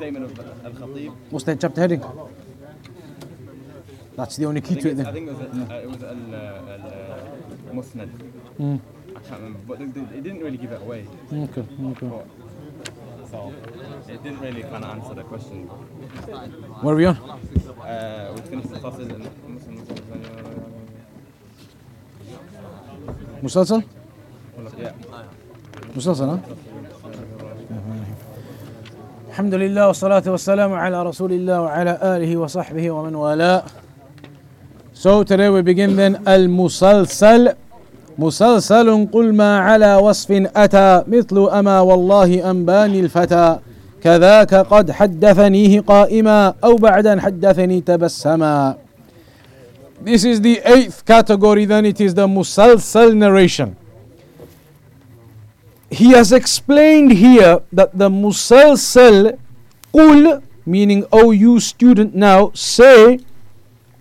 statement of Al Khatib. What's that chapter heading? That's the only key to it then. I think it was, a, yeah. uh, uh, uh Musnad. Mm. I can't remember, but it didn't really give it away. Okay, okay. But, so it didn't really kind of answer the question. Where are we on? Uh, we finished the and Yeah. Musalsal. الحمد لله والصلاة والسلام على رسول الله وعلى آله وصحبه ومن والاه. So today we begin then المسلسل مسلسل قل ما على وصف أتى مثل أما والله أنباني الفتى كذاك قد حدثنيه قائما أو بعد أن حدثني تبسما This is the eighth category then it is the musalsal narration. he has explained here that the musalsal qul meaning oh you student now say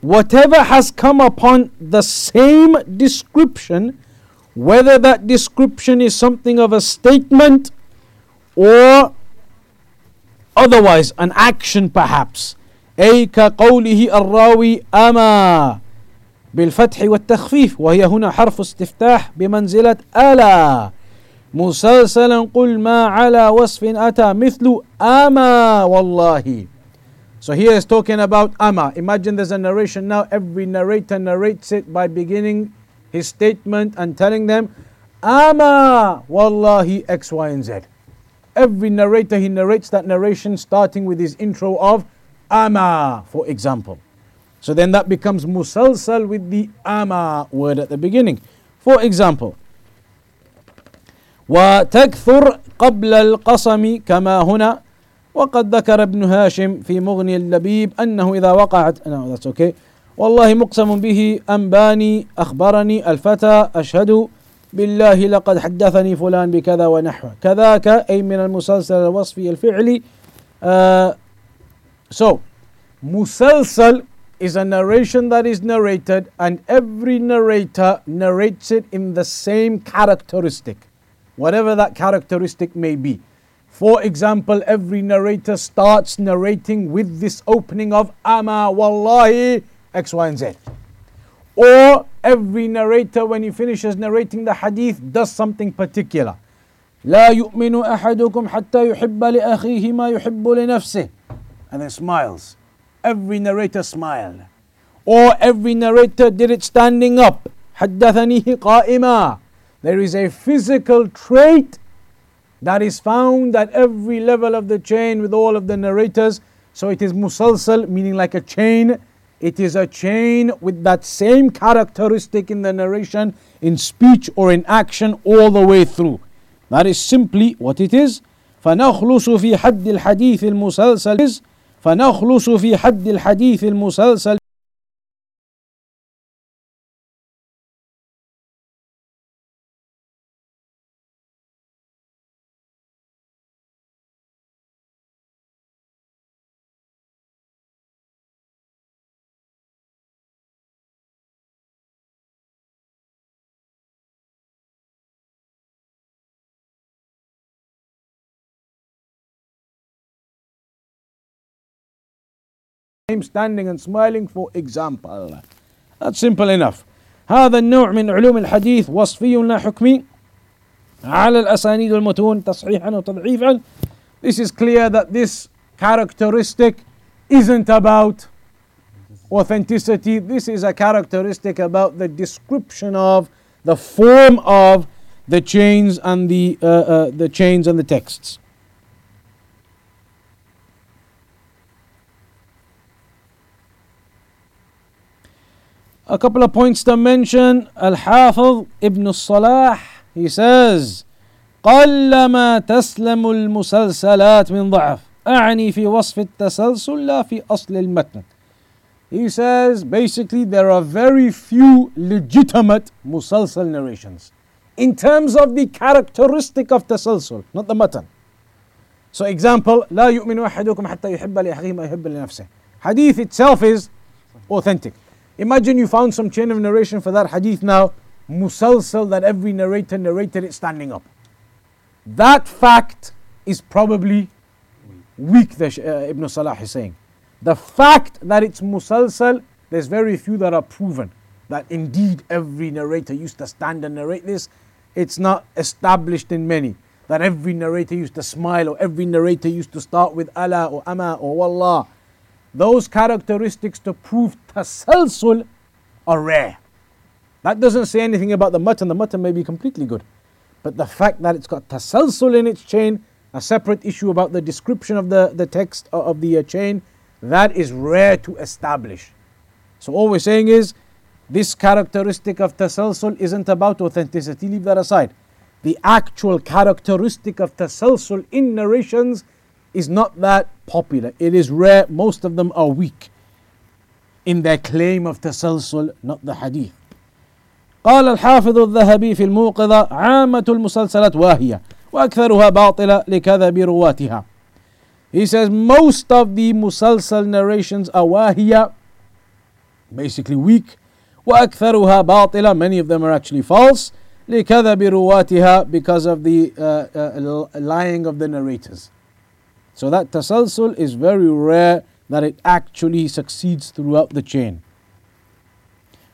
whatever has come upon the same description whether that description is something of a statement or otherwise an action perhaps أي كقوله الراوي أما بالفتح والتخفيف وهي هنا حرف استفتاح بمنزلة ألا مسلسلا قل ما على وصف أتى مثل أما والله So here is talking about Ama. Imagine there's a narration now. Every narrator narrates it by beginning his statement and telling them, Ama Wallahi X, Y, and Z. Every narrator he narrates that narration starting with his intro of Ama, for example. So then that becomes musalsal with the ama word at the beginning. For example, وتكثر قبل القسم كما هنا. وقد ذكر ابن هاشم في مغني اللبيب أنه إذا وقعت no, that's okay. والله مقسم به أنباني أخبرني الفتى أشهد بالله لقد حدثني فلان بكذا ونحوه كذاك أي من المسلسل الوصفي الفعلي. uh, so مسلسل is a narration that is narrated and every narrator narrates it in the same characteristic. whatever that characteristic may be for example every narrator starts narrating with this opening of ama wallahi x y and z or every narrator when he finishes narrating the hadith does something particular لا يؤمن أحدكم حتى يحب لأخيه ما يحب لنفسه and then smiles every narrator smiled or every narrator did it standing up حدثنيه قائما there is a physical trait that is found at every level of the chain with all of the narrators so it is musalsal meaning like a chain it is a chain with that same characteristic in the narration in speech or in action all the way through that is simply what it is فنخلص في حد الحديث المسلسل فنخلص في حد الحديث المسلسل him standing and smiling for example that's simple enough هذا النوع من علوم الحديث وصفي لا حكمي على الأسانيد والمتون تصحيحا وتضعيفا This is clear that this characteristic isn't about authenticity. This is a characteristic about the description of the form of the chains and the uh, uh, the chains and the texts. A couple of points to mention. Al-Hafiz Ibn Salah, he says, قلما تسلم المسلسلات من ضعف أعني في وصف التسلسل لا في أصل المتن He says basically there are very few legitimate musalsal narrations in terms of the characteristic of tasalsul, not the matan. So example, لا يؤمن أحدكم حتى يحب لأخيه ما يحب لنفسه. Hadith itself is authentic. Imagine you found some chain of narration for that hadith now, musalsal that every narrator narrated it standing up. That fact is probably weak, the, uh, Ibn Salah is saying. The fact that it's musalsal, there's very few that are proven that indeed every narrator used to stand and narrate this. It's not established in many that every narrator used to smile or every narrator used to start with Allah or Ama or Wallah. Those characteristics to prove tasalsul are rare. That doesn't say anything about the matan. The matan may be completely good. But the fact that it's got tasalsul in its chain, a separate issue about the description of the, the text of the uh, chain, that is rare to establish. So all we're saying is this characteristic of tasalsul isn't about authenticity, leave that aside. The actual characteristic of tasalsul in narrations is not that popular. It is rare, most of them are weak in their claim of tasalsul, not the hadith. قال الحافظ الذهبي في الموقظة عامة المسلسلات واهية وأكثرها باطلة لكذب رواتها He says most of the musalsal narrations are wahiya, basically weak, وأكثرها باطلة, many of them are actually false, لكذب رواتها because of the uh, uh, lying of the narrators. So that tasalsul is very rare that it actually succeeds throughout the chain.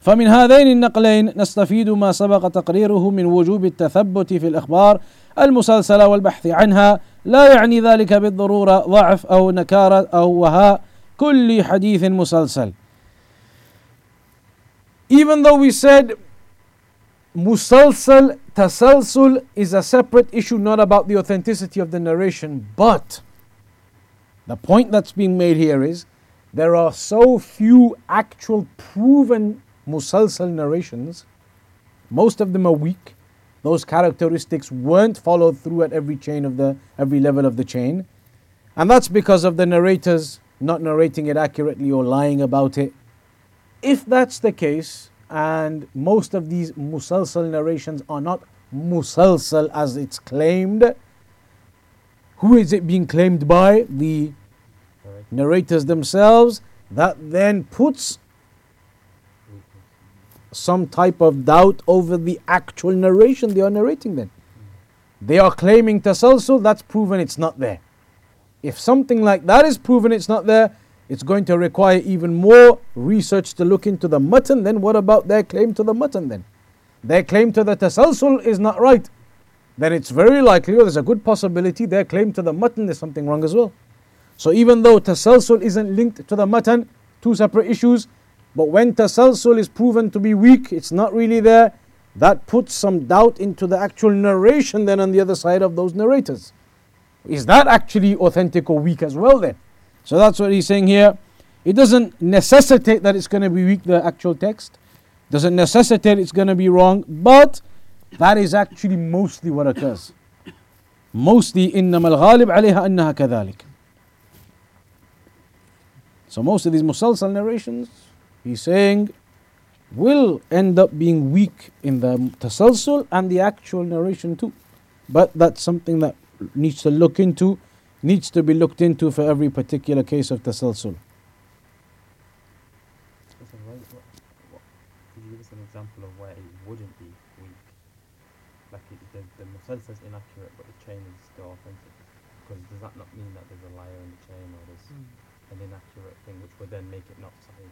فمن هذين النقلين نستفيد ما سبق تقريره من وجوب التثبت في الأخبار المسلسلة والبحث عنها لا يعني ذلك بالضرورة ضعف أو نكارة أو وهاء كل حديث مسلسل Even though we said musalsal, tasalsul is a separate issue, not about the authenticity of the narration, but the point that's being made here is there are so few actual proven musalsal narrations, most of them are weak. Those characteristics weren't followed through at every chain of the every level of the chain. And that's because of the narrators not narrating it accurately or lying about it. If that's the case, and most of these musalsal narrations are not musalsal as it's claimed, who is it being claimed by? The narrators themselves. That then puts some type of doubt over the actual narration they are narrating then. They are claiming tasalsul, that's proven it's not there. If something like that is proven it's not there, it's going to require even more research to look into the matan. Then what about their claim to the matan then? Their claim to the tasalsul is not right. Then it's very likely, or there's a good possibility, their claim to the matan is something wrong as well. So even though tasalsul isn't linked to the matan, two separate issues, but when tasalsul is proven to be weak, it's not really there, that puts some doubt into the actual narration then on the other side of those narrators. Is that actually authentic or weak as well then? So that's what he's saying here. It doesn't necessitate that it's going to be weak, the actual text. Doesn't necessitate it's going to be wrong, but that is actually mostly what occurs. Mostly إنما الغالب عليها أنها كذلك. So most of these musalsal narrations, he's saying, will end up being weak in the tasalsul and the actual narration too. But that's something that needs to look into, needs to be looked into for every particular case of tasalsul. The, the is inaccurate, but the chain is still authentic. Because does that not mean that there's a liar in the chain or there's an inaccurate thing which would then make it not sahih?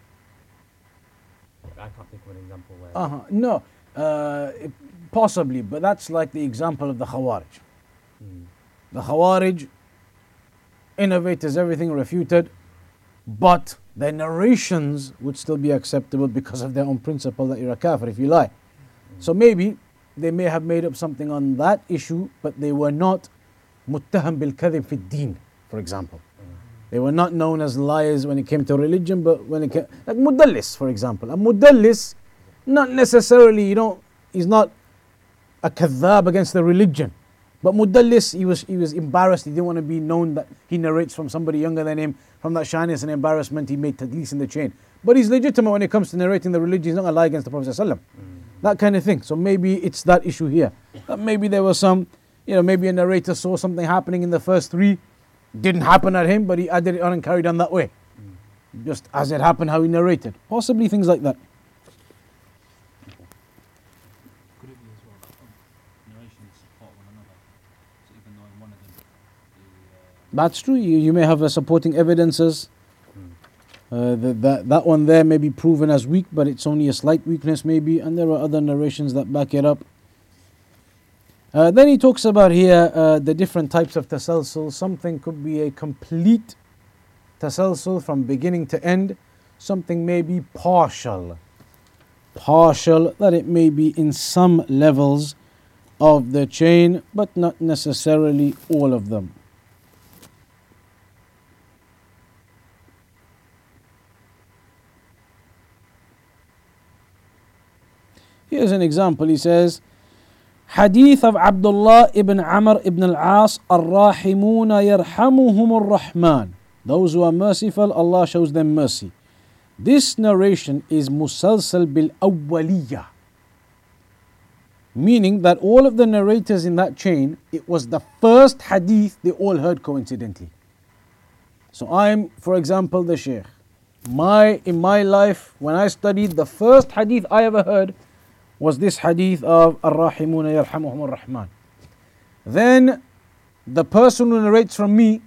I can't think of an example where. Uh huh. No, uh, it- possibly, but that's like the example of the Khawarij. Mm, The Khawarij, innovators, everything refuted, but their narrations would still be acceptable because of their own principle that you're a kafir if you lie. So maybe they may have made up something on that issue, but they were not muttaham bil kadhib fi din, for example. They were not known as liars when it came to religion, but when it came, like mudallis, for example. A mudallis, not necessarily, you know, he's not a kadhab against the religion. But Mudallis, he was, he was embarrassed. He didn't want to be known that he narrates from somebody younger than him. From that shyness and embarrassment, he made tadlis in the chain. But he's legitimate when it comes to narrating the religion. He's not a lie against the Prophet ﷺ. That kind of thing. So maybe it's that issue here. That maybe there was some, you know, maybe a narrator saw something happening in the first three. Didn't happen at him, but he added it on and carried on that way. Just as it happened, how he narrated. Possibly things like that. Could it be as well that um, narrations support one another? So even though in one of them the uh, That's true. You, you may have uh, supporting evidences. Uh, that, that that one there may be proven as weak, but it's only a slight weakness, maybe, and there are other narrations that back it up. Uh, then he talks about here uh, the different types of tasalsul. Something could be a complete tasalsul from beginning to end. Something may be partial. Partial, that it may be in some levels of the chain, but not necessarily all of them. Here's an example. He says, Hadith of Abdullah ibn Amr ibn al-As, Ar-Rahimuna yarhamuhum rahman Those who are merciful, Allah shows them mercy. This narration is musalsal bil awwaliyah. Meaning that all of the narrators in that chain, it was the first hadith they all heard coincidentally. So I'm, for example, the Shaykh. My, in my life, when I studied, the first hadith I ever heard was this hadith of Ar-Rahimuna Yarhamuhum Ar-Rahman. Then the person who narrates from me,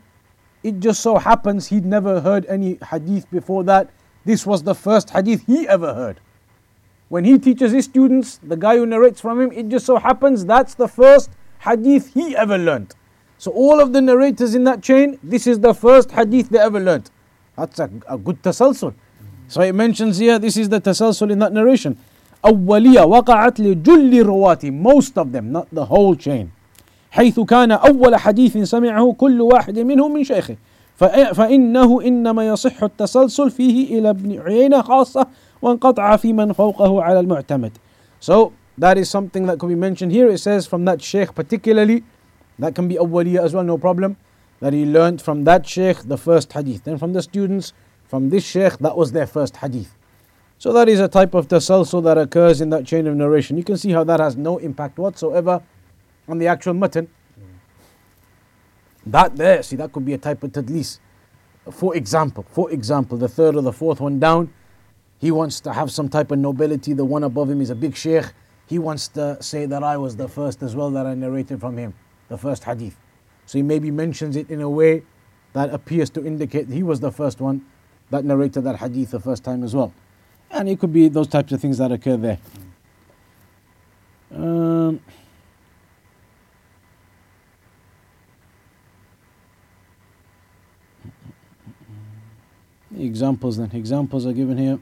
it just so happens he'd never heard any hadith before that. This was the first hadith he ever heard. When he teaches his students, the guy who narrates from him, it just so happens that's the first hadith he ever learnt. So all of the narrators in that chain, this is the first hadith they ever learnt. That's a, a good tasalsul. So it mentions here, this is the tasalsul in that narration. أولية وقعت لجل رواتي most of them not the whole chain حيث كان أول حديث سمعه كل واحد منهم من شيخه فإنه إنما يصح التسلسل فيه إلى ابن عيينة خاصة وانقطع في من فوقه على المعتمد So that is something that could be mentioned here. It says from that sheikh particularly, that can be awwaliya as well, no problem. That he learned from that sheikh the first hadith. Then from the students, from this sheikh, that was their first hadith. So that is a type of tasalsul that occurs in that chain of narration. You can see how that has no impact whatsoever on the actual matan. That there, see, that could be a type of tadlis. For example, for example, the third or the fourth one down, he wants to have some type of nobility. The one above him is a big sheikh. He wants to say that I was the first as well that I narrated from him, the first hadith. So he maybe mentions it in a way that appears to indicate he was the first one that narrated that hadith the first time as well. And it could be those types of things that occur there. Um, examples then. Examples are given here.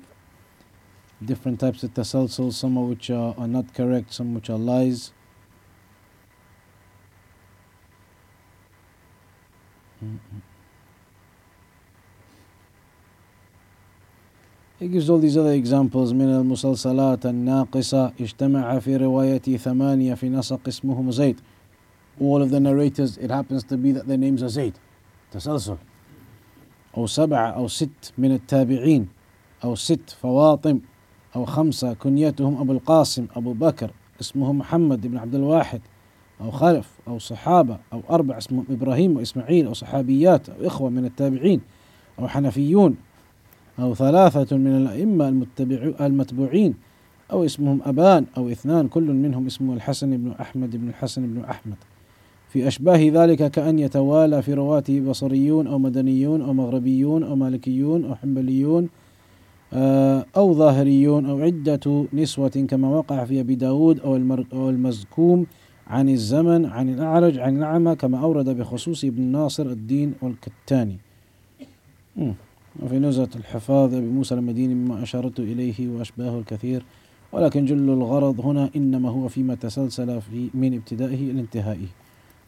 Different types of tasalsul, some of which are, are not correct, some which are lies. Mm-mm. He gives all these other examples من المسلسلات الناقصة اجتمع في رواية ثمانية في نسق اسمهم زيد. All of the narrators it happens to be that their names are زيد تسلسل. أو سبعة أو ست من التابعين. أو ست فواطم. أو خمسة كنيتهم أبو القاسم أبو بكر اسمه محمد بن عبد الواحد. أو خلف أو صحابة. أو أربع اسمهم إبراهيم وإسماعيل. أو صحابيات أو إخوة من التابعين. أو حنفيون. أو ثلاثة من الأئمة المتبوعين أو اسمهم أبان أو اثنان كل منهم اسمه الحسن بن أحمد بن الحسن بن أحمد. في أشباه ذلك كأن يتوالى في رواته بصريون أو مدنيون أو مغربيون أو مالكيون أو حنبليون آه، أو ظاهريون أو عدة نسوة كما وقع في أبي داود أو, أو المزكوم عن الزمن عن الأعرج عن الأعمى كما أورد بخصوص ابن ناصر الدين والكتاني. وفي نزهة الحفاظ أبي موسى المديني مما أشارته إليه وأشباهه الكثير ولكن جل الغرض هنا إنما هو فيما تسلسل في من ابتدائه إلى انتهائه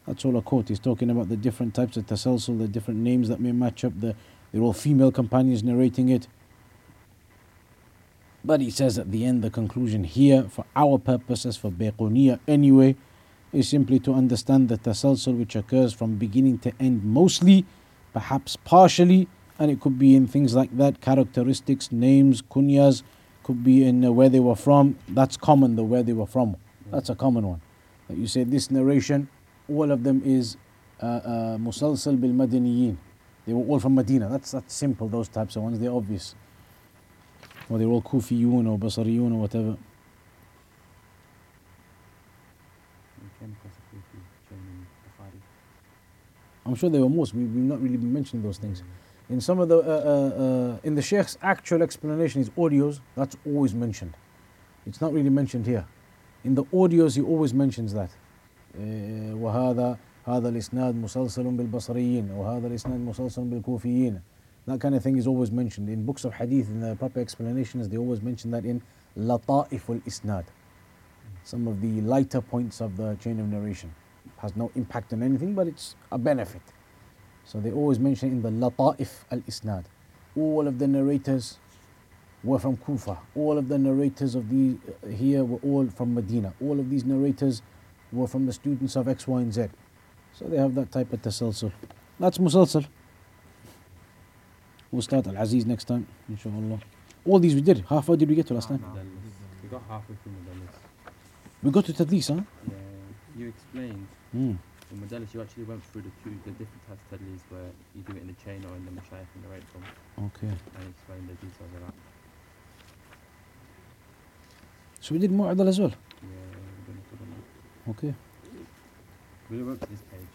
That's all a quote. He's talking about the different types of tasalsul, the different names that may match up. The, they're all female companions narrating it. But he says at the end, the conclusion here, for our purposes, for Bayquniya anyway, is simply to understand the tasalsul which occurs from beginning to end mostly, perhaps partially, and it could be in things like that characteristics, names, kunyas, could be in uh, where they were from. That's common, the where they were from. That's a common one. That you say this narration, all of them is uh, uh, musalsal bil madaniyin. They were all from Medina. That's that's simple. Those types of ones, they're obvious. Or they're all Kufiyun or Basariyun or whatever. I'm sure there were most. We, we've not really been mentioning those things. In some of the, uh, uh, uh, in the Sheikh's actual explanation, his audios, that's always mentioned. It's not really mentioned here. In the audios, he always mentions that. Uh, وهذا هذا الإسناد مسلسل بالبصريين وهذا الإسناد مسلسل بالكوفيين. That kind of thing is always mentioned. In books of hadith, in the proper explanations, they always mention that in لطائف الإسناد. Some of the lighter points of the chain of narration. Has no impact on anything, but it's a benefit. So they always mention in the Lata'if al Isnad. All of the narrators were from Kufa. All of the narrators of the uh, here were all from Medina. All of these narrators were from the students of X, Y, and Z. So they have that type of tasalsul. That's musalsal. We'll start Al Aziz next time, inshallah. All these we did. Half what did we get to last time? We got halfway through Mudallis. We got to Tadlis, huh? Yeah, you explained Mm. In Mudallis you actually went through the two, the different types of tadlis where you do it in the chain or in the mashayikh and the right from Okay. and explain the details of that. So we did Mu'adal as well. Yeah, we're gonna put on that. Okay. We wrote to this page.